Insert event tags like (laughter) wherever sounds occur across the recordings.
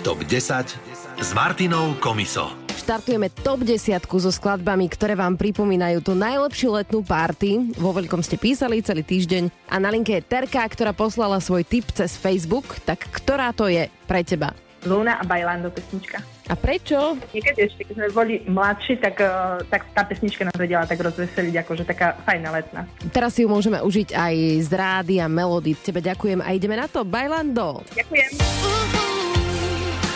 TOP 10 s Martinou Komiso. Štartujeme top 10 so skladbami, ktoré vám pripomínajú tú najlepšiu letnú party. Vo veľkom ste písali celý týždeň a na linke je Terka, ktorá poslala svoj tip cez Facebook. Tak ktorá to je pre teba? Luna a Bailando pesnička. A prečo? Niekedy ešte, keď sme boli mladší, tak, uh, tak tá pesnička nás vedela tak rozveseliť, akože taká fajná letná. Teraz si ju môžeme užiť aj z rády a melódy. Tebe ďakujem a ideme na to. Bailando. Ďakujem.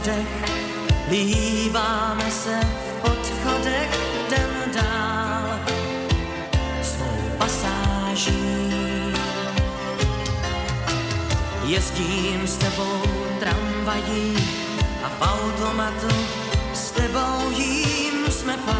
Schodech, líbáme se v odchodech, jdem dál svou pasáží. Jezdím s tebou tramvají a v automatu s tebou jím jsme pár.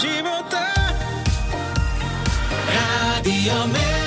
života. Rádio Melody.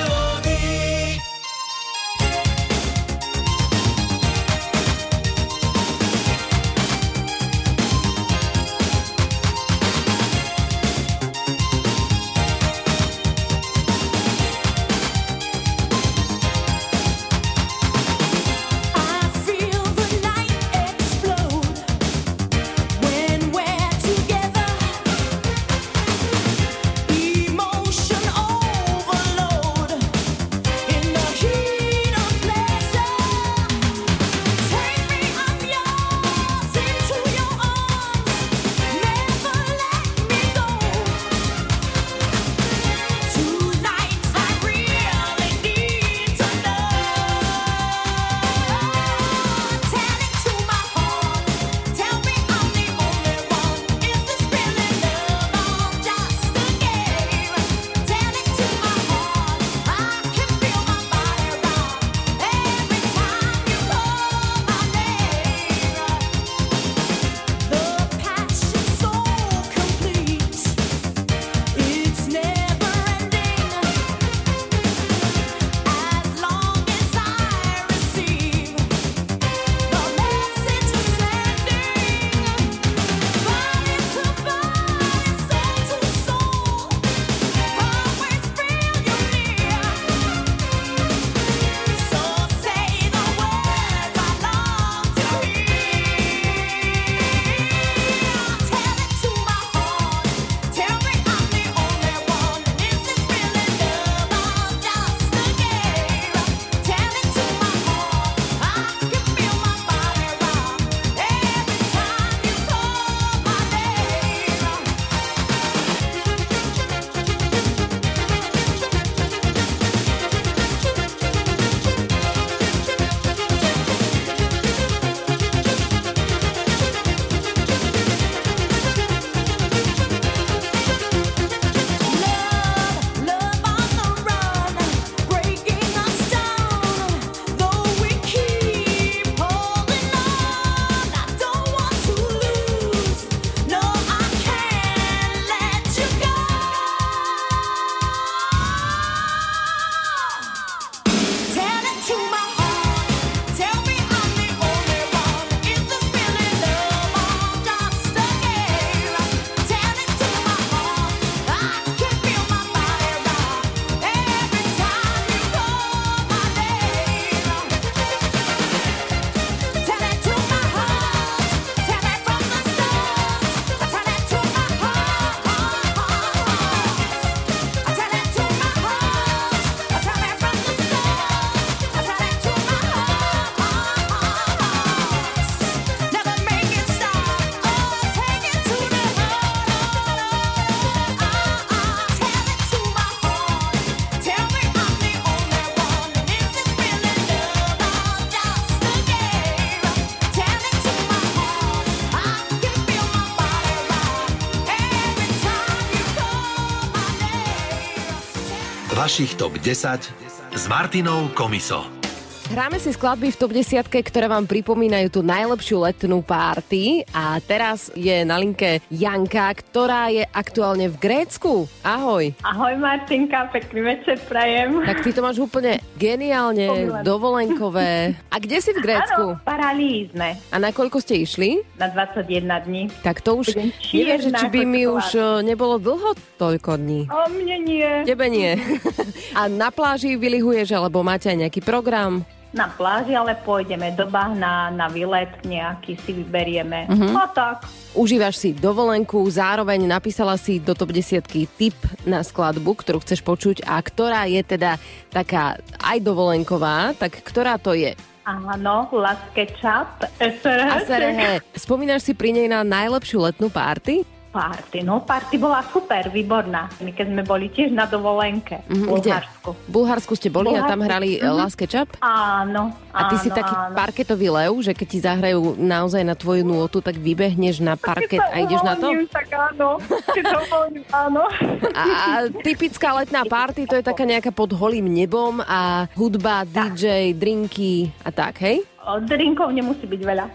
Vašich TOP 10 s Martinou Komiso. Hráme si skladby v top 10, ktoré vám pripomínajú tú najlepšiu letnú párty a teraz je na linke Janka, ktorá je aktuálne v Grécku. Ahoj. Ahoj Martinka, pekný večer prajem. Tak ty to máš úplne geniálne, Pomílené. dovolenkové. A kde si v Grécku? Áno, paralí sme A na koľko ste išli? na 21 dní. Tak to už neviem, že či by mi už čokoláda. e, nebolo dlho toľko dní. O mne nie. Tebe nie. (laughs) A na pláži vylihuješ, alebo máte aj nejaký program? Na pláži, ale pôjdeme do bahna, na výlet nejaký si vyberieme. Mhm. No tak. Užívaš si dovolenku, zároveň napísala si do top 10 tip na skladbu, ktorú chceš počuť a ktorá je teda taká aj dovolenková, tak ktorá to je? Áno, Las Ketchup, SRH. Serehe, spomínaš si pri nej na najlepšiu letnú párty? Party, no party bola super, výborná. My keď sme boli tiež na dovolenke v Mhm, Bulharsku. V Bulharsku ste boli a tam Bulharsku, hrali mhm. mm Last Ketchup? Áno, A ty si taký áno. parketový lev, že keď ti zahrajú naozaj na tvoju nôtu, tak vybehneš na parket a ideš na to? Tak áno, keď uvoľním, áno. A, a typická letná party, to je taká nejaká pod holým nebom a hudba, DJ, drinky a tak, hej? drinkov nemusí byť veľa.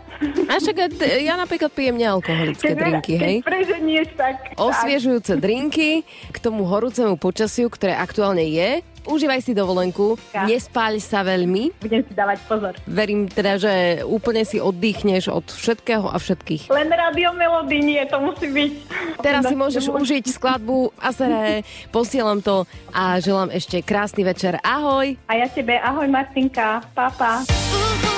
A však ja napríklad pijem nealkoholické keď drinky, hej? Keď preženieš, tak... Osviežujúce tak. drinky k tomu horúcemu počasiu, ktoré aktuálne je. Užívaj si dovolenku, ja. nespáľ sa veľmi. Budem si dávať pozor. Verím teda, že úplne si oddychneš od všetkého a všetkých. Len rádio melody nie, to musí byť. Teraz si môžeš užiť skladbu Asere, posielam to a želám ešte krásny večer. Ahoj! A ja tebe, ahoj Martinka, papa. Pa.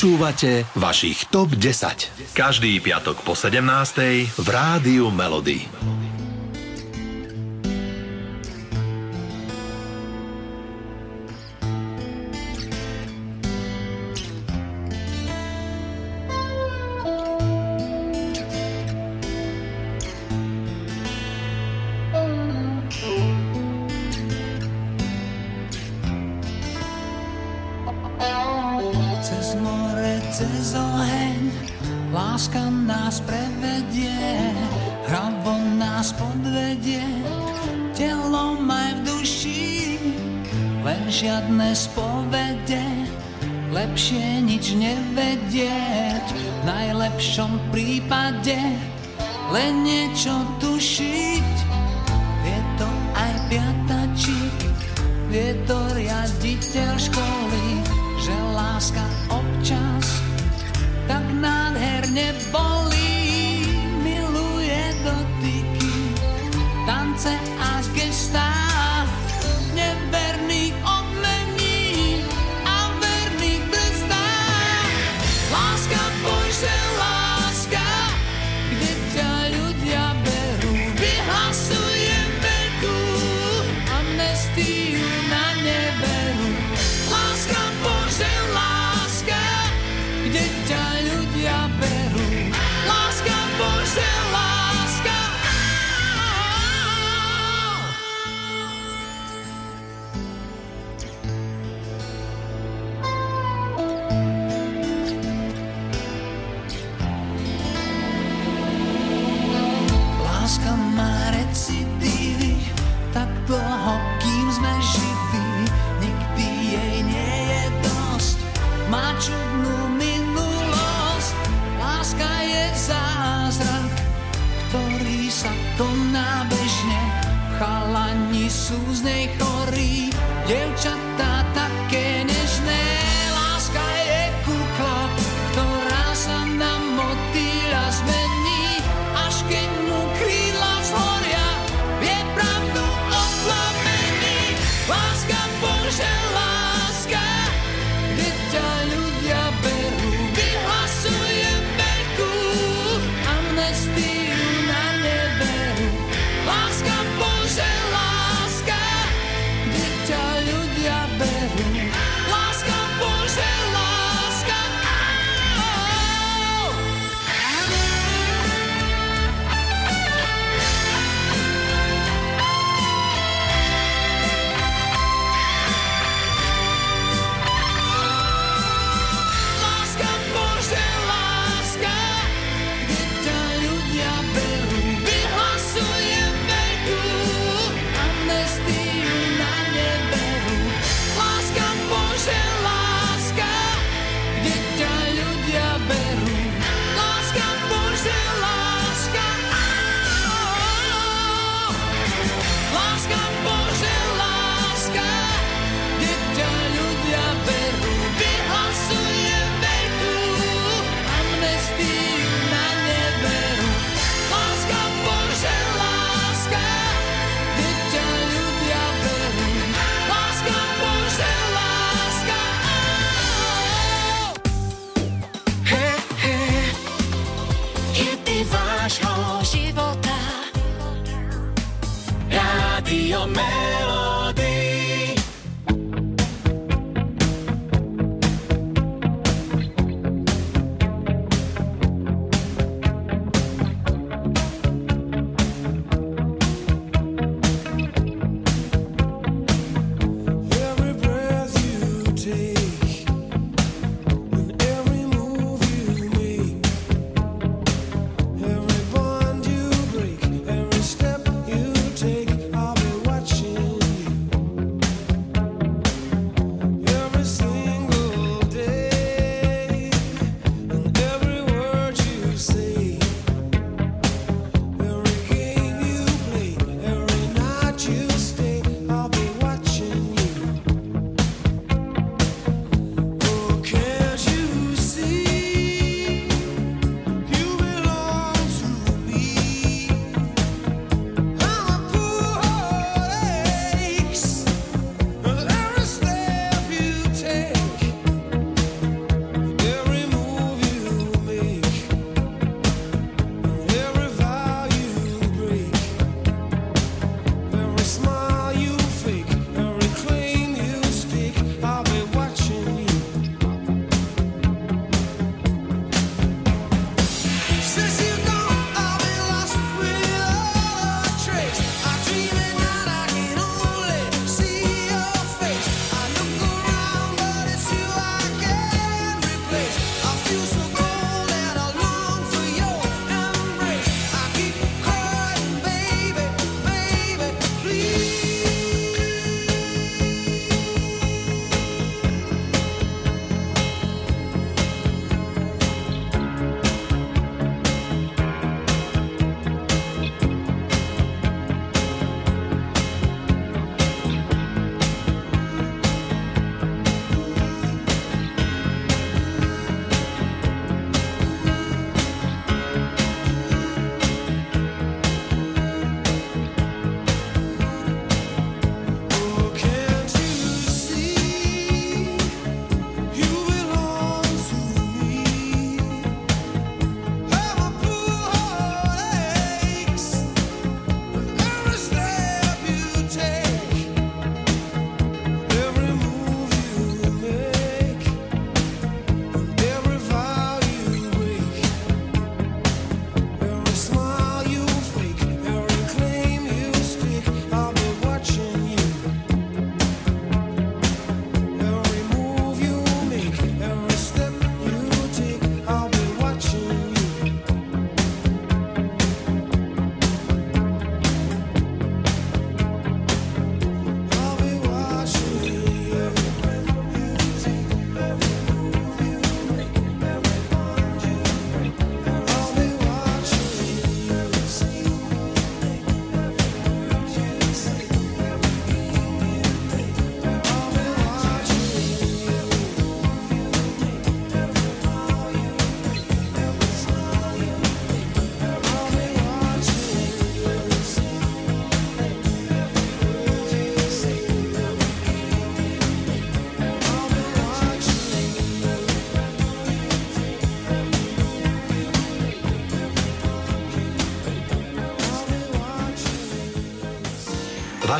Počúvate vašich TOP 10. Každý piatok po 17. v Rádiu Melody.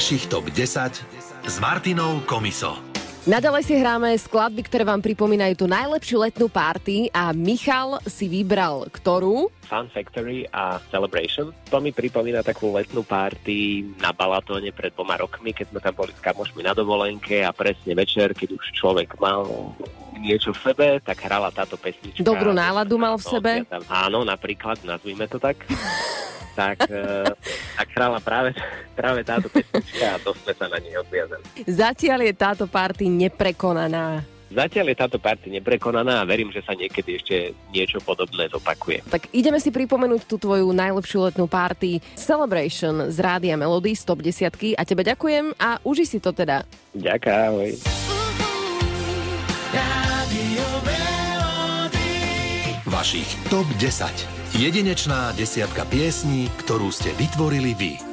vašich TOP 10 s Martinou Komiso. Naďalej si hráme skladby, ktoré vám pripomínajú tú najlepšiu letnú párty a Michal si vybral ktorú? Fun Factory a Celebration. To mi pripomína takú letnú párty na Balatóne pred dvoma rokmi, keď sme tam boli s kamošmi na dovolenke a presne večer, keď už človek mal niečo v sebe, tak hrala táto pesnička. Dobrú náladu mal v no, sebe? Áno, napríklad, nazvime to tak. (laughs) tak, eh, tak hrala práve, práve táto pesnička a to sme sa na nej odviazali. Zatiaľ je táto party neprekonaná. Zatiaľ je táto party neprekonaná a verím, že sa niekedy ešte niečo podobné zopakuje. Tak ideme si pripomenúť tú tvoju najlepšiu letnú party Celebration z Rádia Melody z Top 10 a tebe ďakujem a uži si to teda. Ďakujem, ahoj. Vašich Top 10 Jedinečná desiatka piesní, ktorú ste vytvorili vy.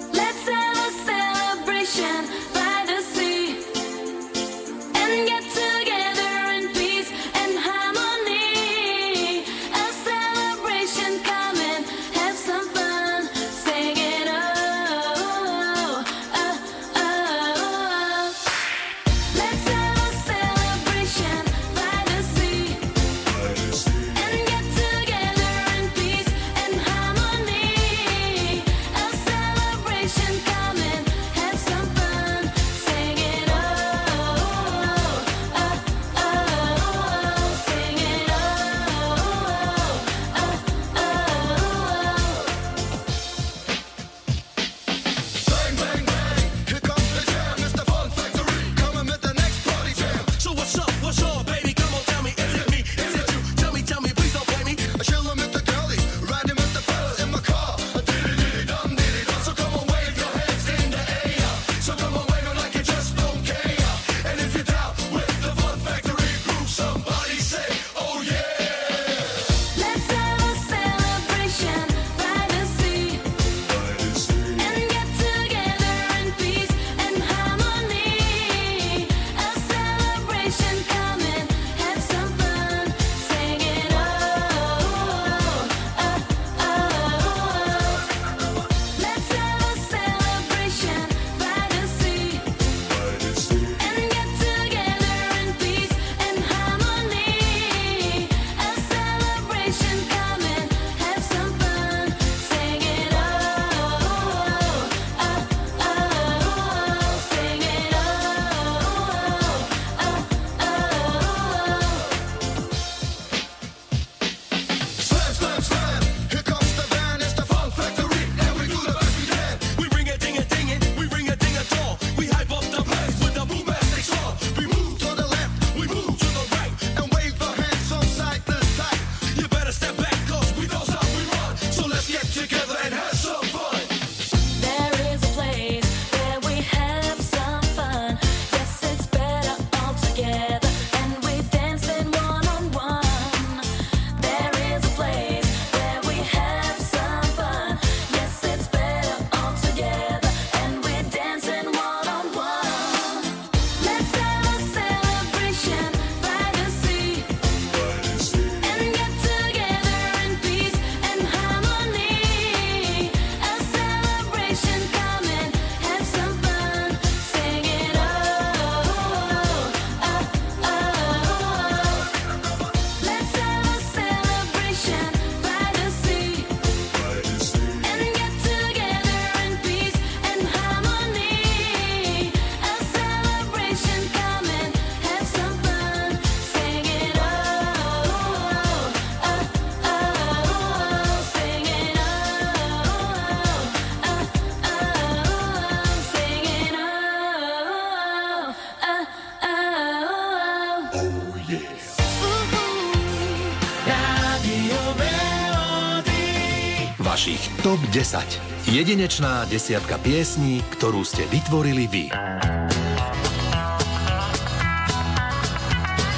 TOP 10. Jedinečná desiatka piesní, ktorú ste vytvorili vy.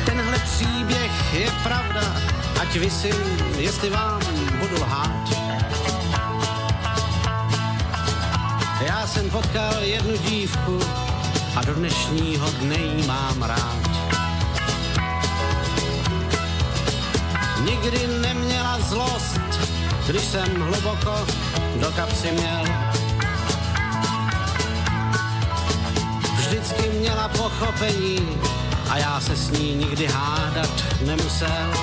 Tenhle příběh je pravda, ať vysím, jestli vám budu lhát. Já jsem potkal jednu dívku a do dnešního dne jí mám rád. Nikdy ne když jsem hluboko do kapsy měl. Vždycky měla pochopení a já se s ní nikdy hádat nemusel.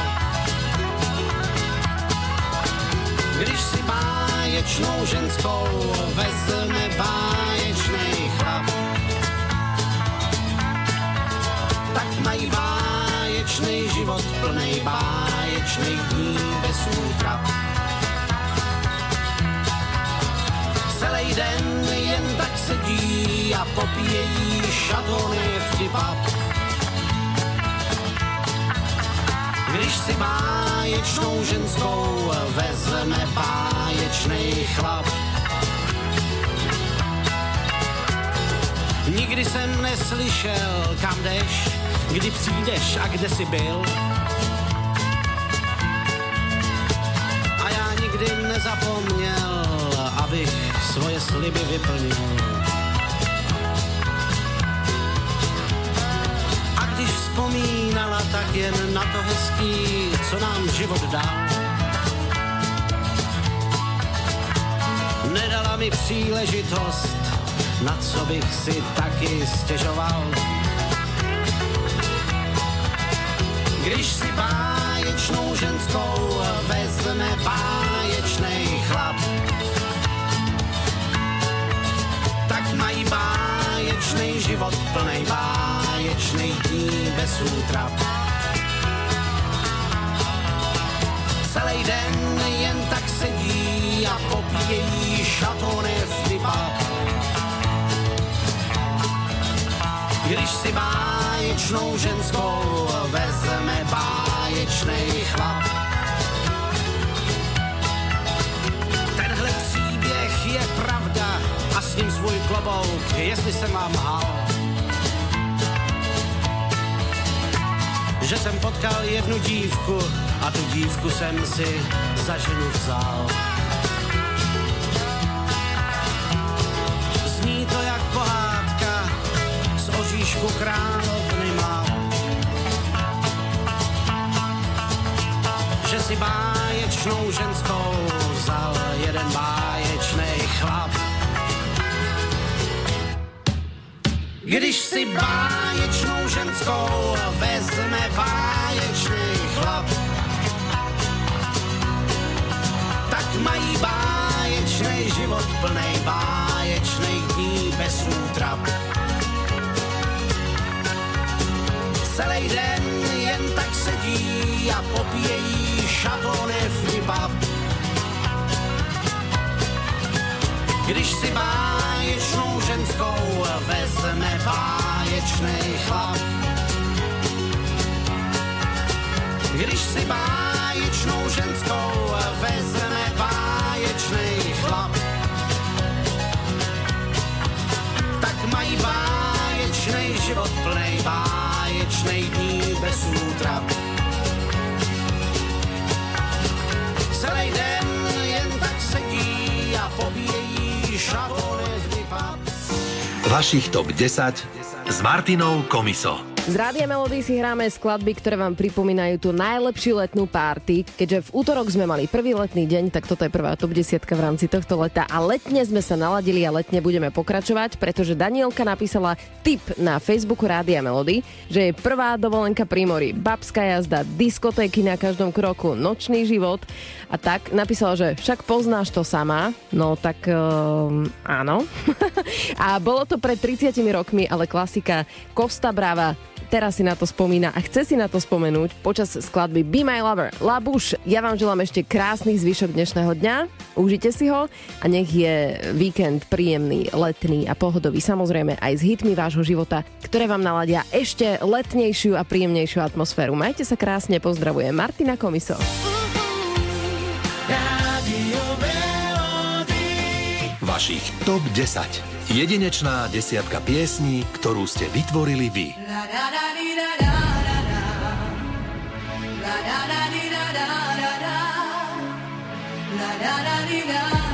Když si báječnou ženskou vezme báječnej chlap, tak mají báječný život plnej báječných dní bez útrap. Celý den jen tak sedí a popíjejí šatony vtipap. Když si báječnou ženskou vezme báječnej chlap. Nikdy jsem neslyšel, kam jdeš, kdy přijdeš a kde jsi byl. A já nikdy nezapomněl, abych svoje sliby vyplnil. A když vzpomínala, tak jen na to hezký, co nám život dal. Nedala mi příležitost, na co bych si taky stěžoval. Když si báječnou ženskou vezme báječnej chlap, mají báječný život plnej báječnej dní bez útrap. Celý den jen tak sedí a popíjejí šatony vtipap. Když si báječnou ženskou vezme báječnej chlap. A s ním svůj klobouk, jestli jsem vám lhal. Že jsem potkal jednu dívku a tu dívku jsem si za ženu vzal. Zní to jak pohádka z oříšku královny má. Že si báječnou ženskou vzal jeden báječnej chlap. Když si báječnou ženskou vezme báječný chlap, tak mají báječný život plnej báječných dní bez útrap. Celý den jen tak sedí a popíjejí šatony vtipap. Když si báječnou ženskou vezme báječnej chlap. Když si báječnou ženskou vezme báječnej chlap. Tak mají báječnej život plnej báječnej dní bez útrap. Celý den jen tak sedí a vtipap. Vašich top 10 s Martinou Komiso. Z Rádia Melody si hráme skladby, ktoré vám pripomínajú tú najlepšiu letnú párty. Keďže v útorok sme mali prvý letný deň, tak toto je prvá top 10 v rámci tohto leta. A letne sme sa naladili a letne budeme pokračovať, pretože Danielka napísala tip na Facebooku Rádia Melody, že je prvá dovolenka pri mori, babská jazda, diskotéky na každom kroku, nočný život. A tak napísala, že však poznáš to sama. No tak um, áno. (laughs) a bolo to pred 30 rokmi, ale klasika Costa Brava teraz si na to spomína a chce si na to spomenúť počas skladby Be My Lover. Labuš, ja vám želám ešte krásny zvyšok dnešného dňa, užite si ho a nech je víkend príjemný, letný a pohodový, samozrejme aj s hitmi vášho života, ktoré vám naladia ešte letnejšiu a príjemnejšiu atmosféru. Majte sa krásne, pozdravujem Martina Komiso. Vašich top 10. Jedinečná desiatka piesní, ktorú ste vytvorili vy. Looking back on all the time we spent together,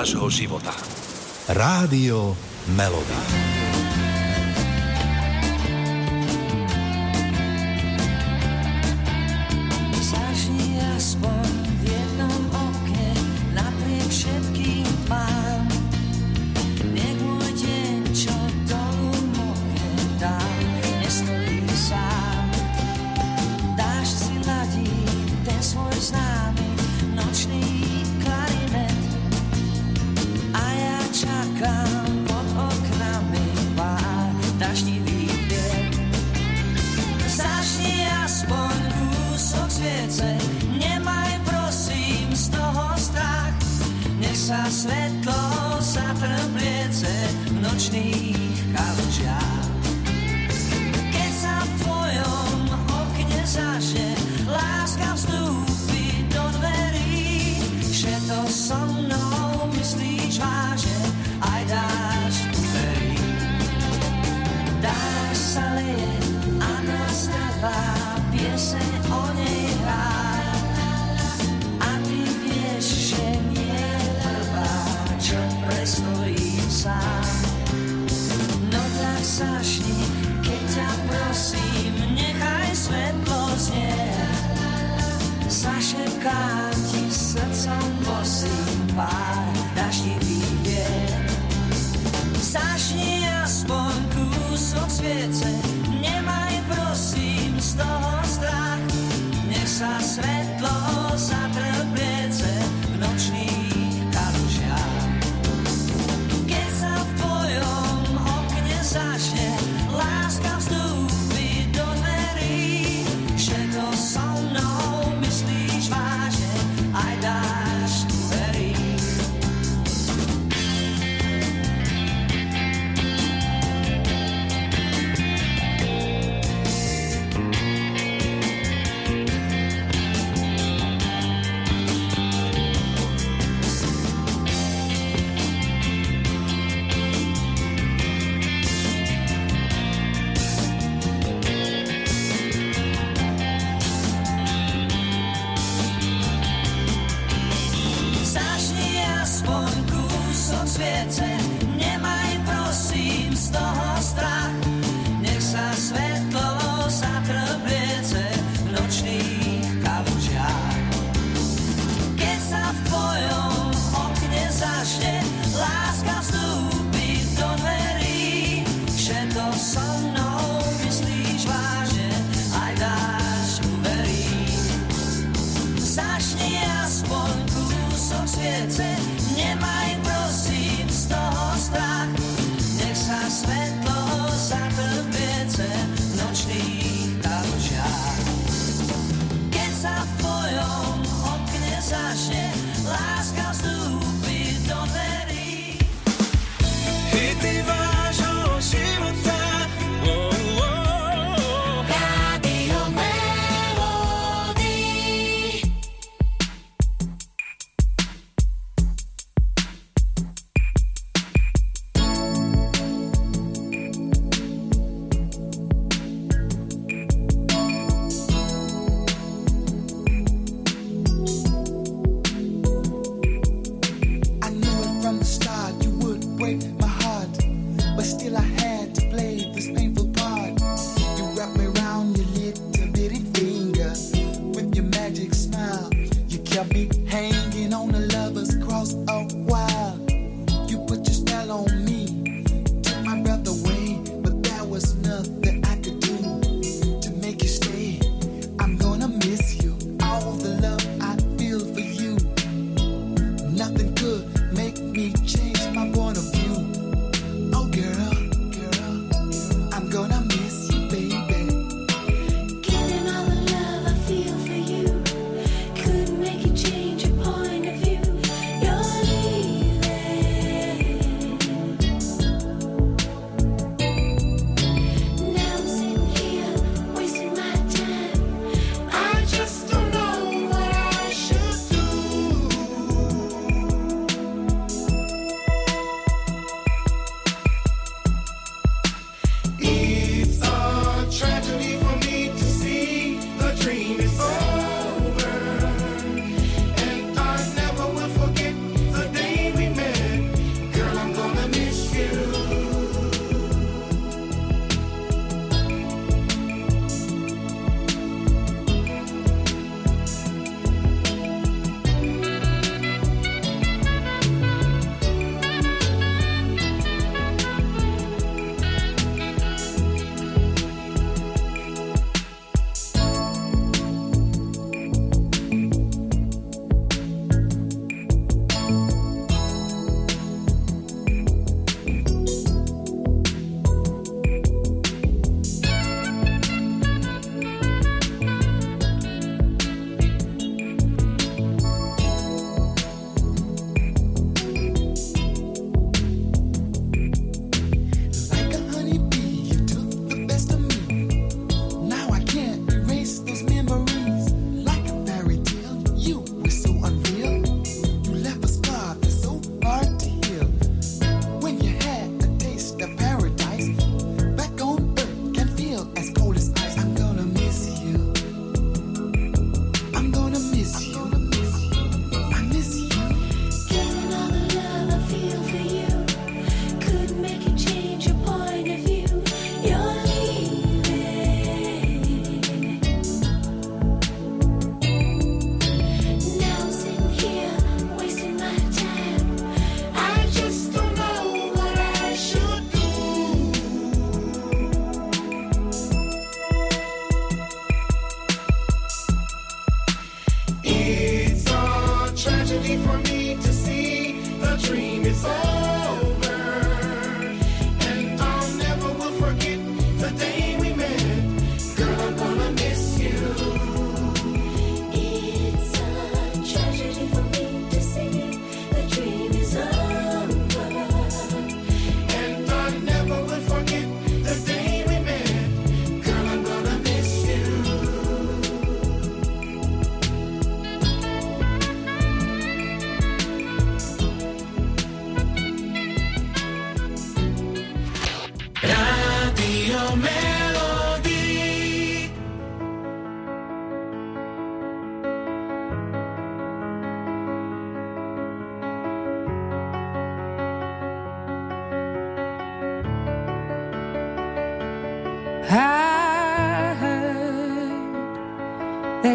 vášho života. Rádio Melody.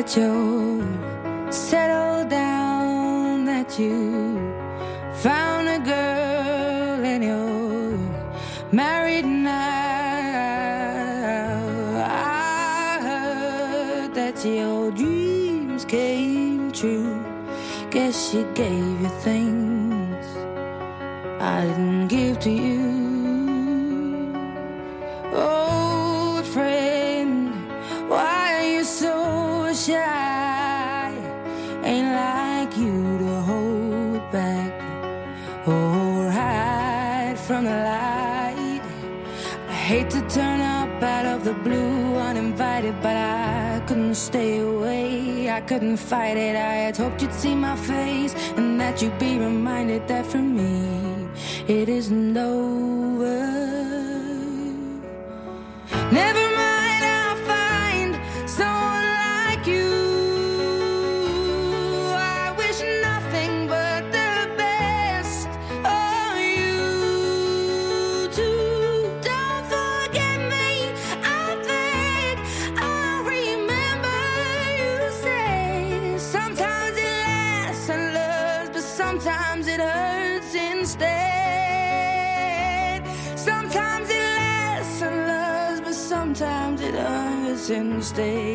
Châu stay.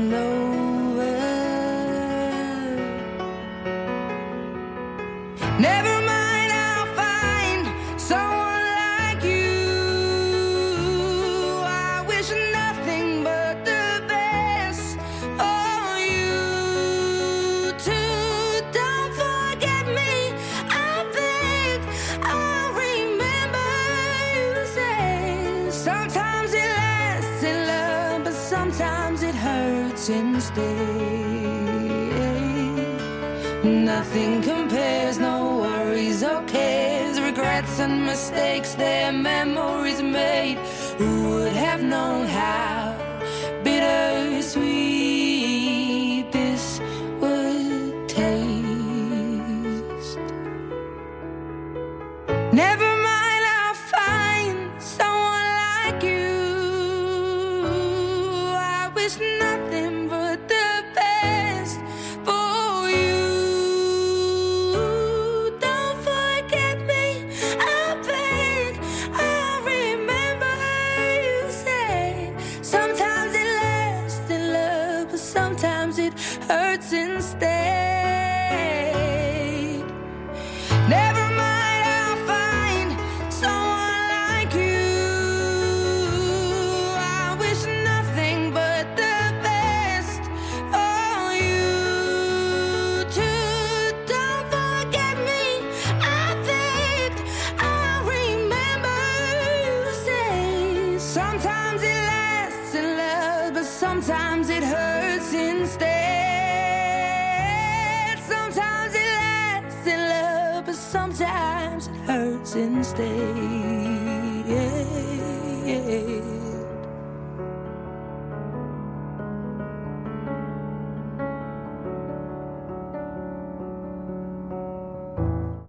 Sometimes it lasts in love, but sometimes it hurts instead. Nothing compares, no worries or cares, regrets and mistakes, their memories made. Who would have known how?